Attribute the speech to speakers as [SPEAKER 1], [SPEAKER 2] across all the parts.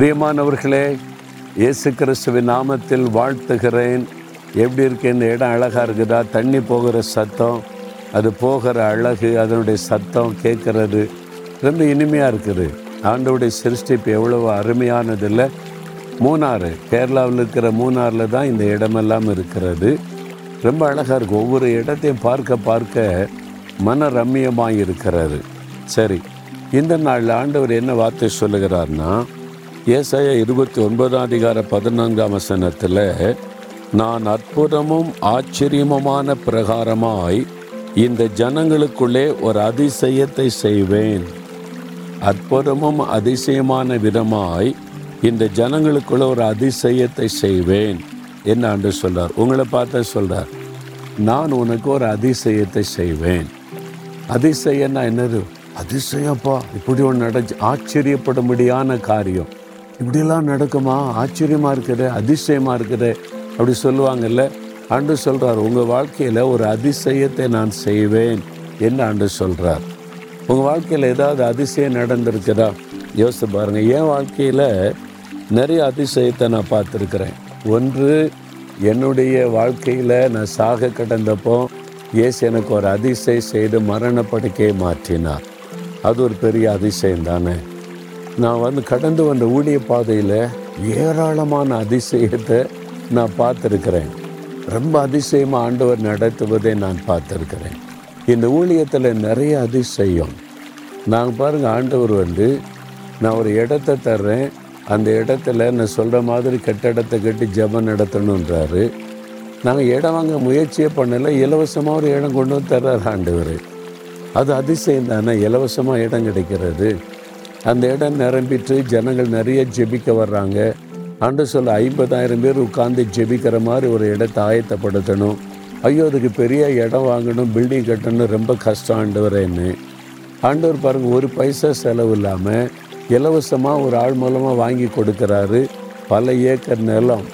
[SPEAKER 1] பிரியமானவர்களே இயேசு கிறிஸ்துவின் நாமத்தில் வாழ்த்துகிறேன். எப்படி இருக்கு இந்த இடம் அழகாக இருக்குதா? தண்ணி போகிற சத்தம் அது போகிற அழகு அதனுடைய சத்தம் கேட்குறது. ரொம்ப இனிமையாக இருக்குது. ஆண்டோடைய சிருஷ்டிப்பு எவ்வளவு அருமையானது இல்லை மூணாறு கேரளாவில் இருக்கிற மூணாறில் தான் இந்த இடமெல்லாம் இருக்கிறது. ரொம்ப அழகாக இருக்குது ஒவ்வொரு இடத்தையும் பார்க்க பார்க்க மன ரம்மியமாக இருக்கிறது. சரி இந்த நாளில் ஆண்டவர் என்ன வார்த்தை சொல்லுகிறார்னா ஏசாய இருபத்தி ஒன்பதாம் அதிகார பதினான்காம் வசனத்தில் நான் அற்புதமும் ஆச்சரியமுமான பிரகாரமாய் இந்த ஜனங்களுக்குள்ளே ஒரு அதிசயத்தை செய்வேன். அற்புதமும் அதிசயமான விதமாய் இந்த ஜனங்களுக்குள்ளே ஒரு அதிசயத்தை செய்வேன். என்ன ஆண்டு சொல்றார்? உங்களை பார்த்து சொல்றார் நான் உனக்கு ஒரு அதிசயத்தை செய்வேன். அதிசயம்னா என்னது? அதிசயப்பா இப்படி ஒன்று நடச்சு ஆச்சரியப்படும்படியான காரியம். இப்படியெல்லாம் நடக்குமா? ஆச்சரியமாக இருக்குது அதிசயமாக இருக்குது. அப்படி சொல்லுவாங்கல்ல ஆண்டு சொல்கிறார் உங்கள் வாழ்க்கையில் ஒரு அதிசயத்தை நான் செய்வேன் என்று ஆண்டு சொல்கிறார் உங்கள் வாழ்க்கையில் ஏதாவது அதிசயம் நடந்திருக்குதா? யோசித்து பாருங்கள் என் வாழ்க்கையில் நிறைய அதிசயத்தை நான் பார்த்துருக்குறேன். ஒன்று என்னுடைய வாழ்க்கையில் நான் சாக கடந்தப்போ இயேசு எனக்கு ஒரு அதிசயம் செய்து மரணப்படுக்கையை மாற்றினார். அது ஒரு பெரிய அதிசயம் தானே? நான் வந்து கடந்து வந்த ஊழிய பாதையில் ஏராளமான அதிசயத்தை நான் பார்த்துருக்கிறேன். ரொம்ப அதிசயமாக ஆண்டவர் நடத்துவதை நான் பார்த்துருக்கிறேன். இந்த ஊழியத்தில் நிறைய அதிசயம். நாங்கள் பாருங்கள் ஆண்டவர் வந்து நான் ஒரு இடத்த தர்றேன். அந்த இடத்துல நான் சொல்கிற மாதிரி கட்டடத்தை கட்டி ஜெபம் நடத்தணுன்றாரு நாங்கள் இடம் வாங்க முயற்சியே பண்ணலை இலவசமாக ஒரு இடம் கொண்டு வந்து தர்றாரு ஆண்டவர். அது அதிசயம் தானே இலவசமாக இடம் கிடைக்கிறது. அந்த இடம் நிரம்பிட்டு ஜனங்கள் நிறைய ஜெபிக்க வர்றாங்க. ஆண்டு சொல்ல ஐம்பதாயிரம் பேர் உட்காந்து ஜெபிக்கிற மாதிரி ஒரு இடத்தை ஆயத்தப்படுத்தணும். ஐயோ அதுக்கு பெரிய இடம் வாங்கணும் பில்டிங் கட்டணும் ரொம்ப கஷ்டம் ஆண்டவரேன்னு. ஆண்டவர் பாருங்கள் ஒரு பைசா செலவு இல்லாமல் இலவசமாக ஒரு ஆள் மூலமாக வாங்கி கொடுக்குறாரு. பல ஏக்கர் நிலம்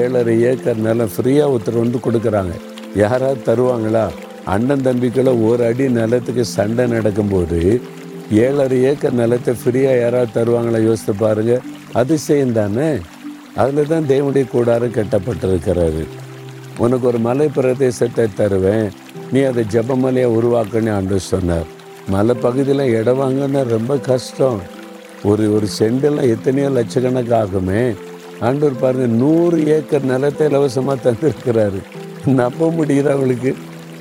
[SPEAKER 1] ஏழரை ஏக்கர் நிலம் ஃப்ரீயாக ஒருத்தர் வந்து கொடுக்குறாங்க. யாராவது தருவாங்களா? அண்ணன் தம்பிக்குள்ளே ஒரு அடி நிலத்துக்கு சண்டை நடக்கும்போது ஏழரை ஏக்கர் நிலத்தை ஃப்ரீயாக யாராவது தருவாங்களா யோசித்து பாருங்க. அதிசயம் தானே? அதில் தான் தேவனுடைய கூடாரம் கட்டப்பட்டிருக்கிறாரு உனக்கு ஒரு மலை பிரதேசத்தை தருவேன். நீ அதை ஜபமலையை உருவாக்கணும்னு ஆண்டு சொன்னார். மலை பகுதியில் இடம் வாங்கினா ரொம்ப கஷ்டம். ஒரு ஒரு செண்டெல்லாம் எத்தனையோ லட்சக்கணக்கு ஆகுமே. ஆண்டவர் பாருங்கள் நூறு ஏக்கர் நிலத்தை இலவசமாக தந்திருக்கிறாரு. நம்ப முடியுது அவளுக்கு?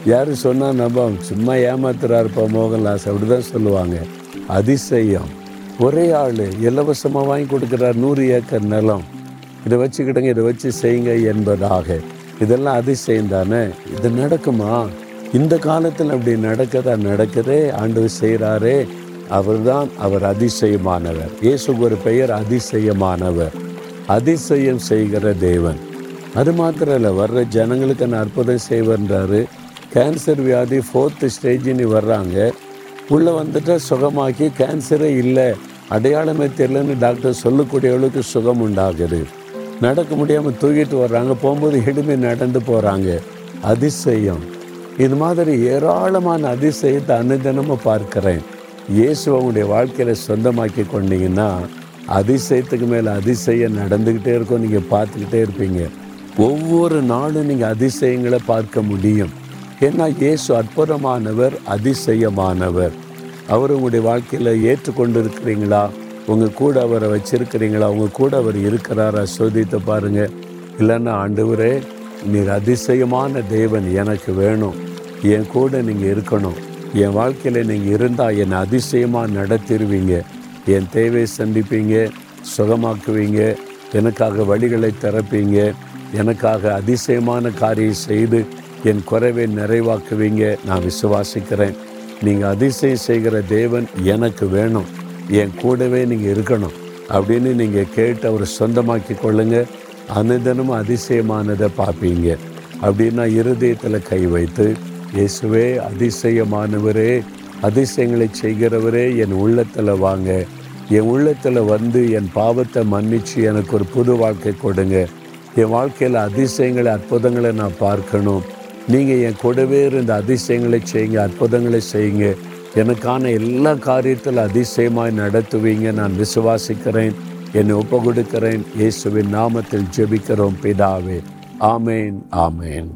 [SPEAKER 1] யார் சொன்னால் நம்ம சும்மா ஏமாத்துறாருப்பா மோகன்லாஸ் அப்படி தான் சொல்லுவாங்க. அதிசயம். ஒரே ஆள் இலவசமாக வாங்கி கொடுக்குறார் நூறு ஏக்கர் நிலம். இதை வச்சுக்கிடுங்க இதை வச்சு செய்யுங்க என்பதாக. இதெல்லாம் அதிசயம் தானே? இது நடக்குமா? இந்த காலத்தில் அப்படி நடக்கதா? நடக்குதே ஆண்டவர் செய்கிறாரே அவர்தான் அவர் அதிசயமானவர். இயேசுக்கு ஒரு பெயர் அதிசயமானவர். அதிசயம் செய்கிற தேவன். அது மாத்திரம் இல்லை வர்ற ஜனங்களுக்கு நான் அற்புதம் செய்வன்றாரு. கேன்சர் வியாதி ஃபோர்த்து ஸ்டேஜின்னு வர்றாங்க. உள்ளே வந்துட்டால் சுகமாக்கி கேன்சரே இல்லை. அடையாளமே தெரியலன்னு டாக்டர் சொல்லக்கூடிய அளவுக்கு சுகம் உண்டாகுது. நடக்க முடியாமல் தூக்கிட்டு வர்றாங்க. போகும்போது எளிமை நடந்து போகிறாங்க அதிசயம். இது மாதிரி ஏராளமான அதிசயத்தை அனுதினமும் பார்க்குறேன். இயேசு அவங்களுடைய வாழ்க்கையில் சொந்தமாக்கி கொண்டீங்கன்னா அதிசயத்துக்கு மேலே அதிசயம் நடந்துக்கிட்டே இருக்கும். நீங்கள் பார்த்துக்கிட்டே இருப்பீங்க. ஒவ்வொரு நாளும் நீங்கள் அதிசயங்களை பார்க்க முடியும். ஏன்னா இயேசு அற்புதமானவர் அதிசயமானவர். அவர் உங்களுடைய வாழ்க்கையில் ஏற்றுக்கொண்டு இருக்கிறீங்களா உங்கள் கூட அவரை வச்சிருக்கிறீங்களா? உங்கள் கூட அவர் இருக்கிறாரா? சோதித்து பாருங்கள் இல்லைன்னா ஆண்டவரே நீர் அதிசயமான தேவன் எனக்கு வேணும். என் கூட நீங்கள் இருக்கணும். என் வாழ்க்கையில் நீங்கள் இருந்தால் என்னை அதிசயமாக நடத்திடுவீங்க என் தேவையை சந்திப்பீங்க சுகமாக்குவீங்க எனக்காக வழிகளை திறப்பீங்க எனக்காக அதிசயமான காரியம் செய்து என் குறைவை நிறைவாக்குவீங்க. நான் விசுவாசிக்கிறேன். நீங்கள் அதிசயம் செய்கிற தேவன் எனக்கு வேணும். என் கூடவே நீங்கள் இருக்கணும். அப்படின்னு நீங்கள் கேட்டு அவரை சொந்தமாக்கி கொள்ளுங்க. அனுதனமும் அதிசயமானதை பார்ப்பீங்க. அப்படின்னா இருதயத்தில் கை வைத்து இயேசுவே அதிசயமானவரே அதிசயங்களை செய்கிறவரே என் உள்ளத்தில் வாங்க. என் உள்ளத்தில் வந்து என் பாவத்தை மன்னித்து எனக்கு ஒரு புது வாழ்க்கை கொடுங்க. என் வாழ்க்கையில் அதிசயங்களை அற்புதங்களை நான் பார்க்கணும். நீங்கள் என் கூடவே இருந்த அதிசயங்களை செய்யுங்க அற்புதங்களை செய்யுங்க. எனக்கான எல்லா காரியத்தில் அதிசயமாய் நடத்துவீங்க. நான் விசுவாசிக்கிறேன் என்னை ஒப்பு கொடுக்கிறேன் இயேசுவின் நாமத்தில் ஜெபிக்கிறோம் பிதாவே. ஆமேன் ஆமேன்.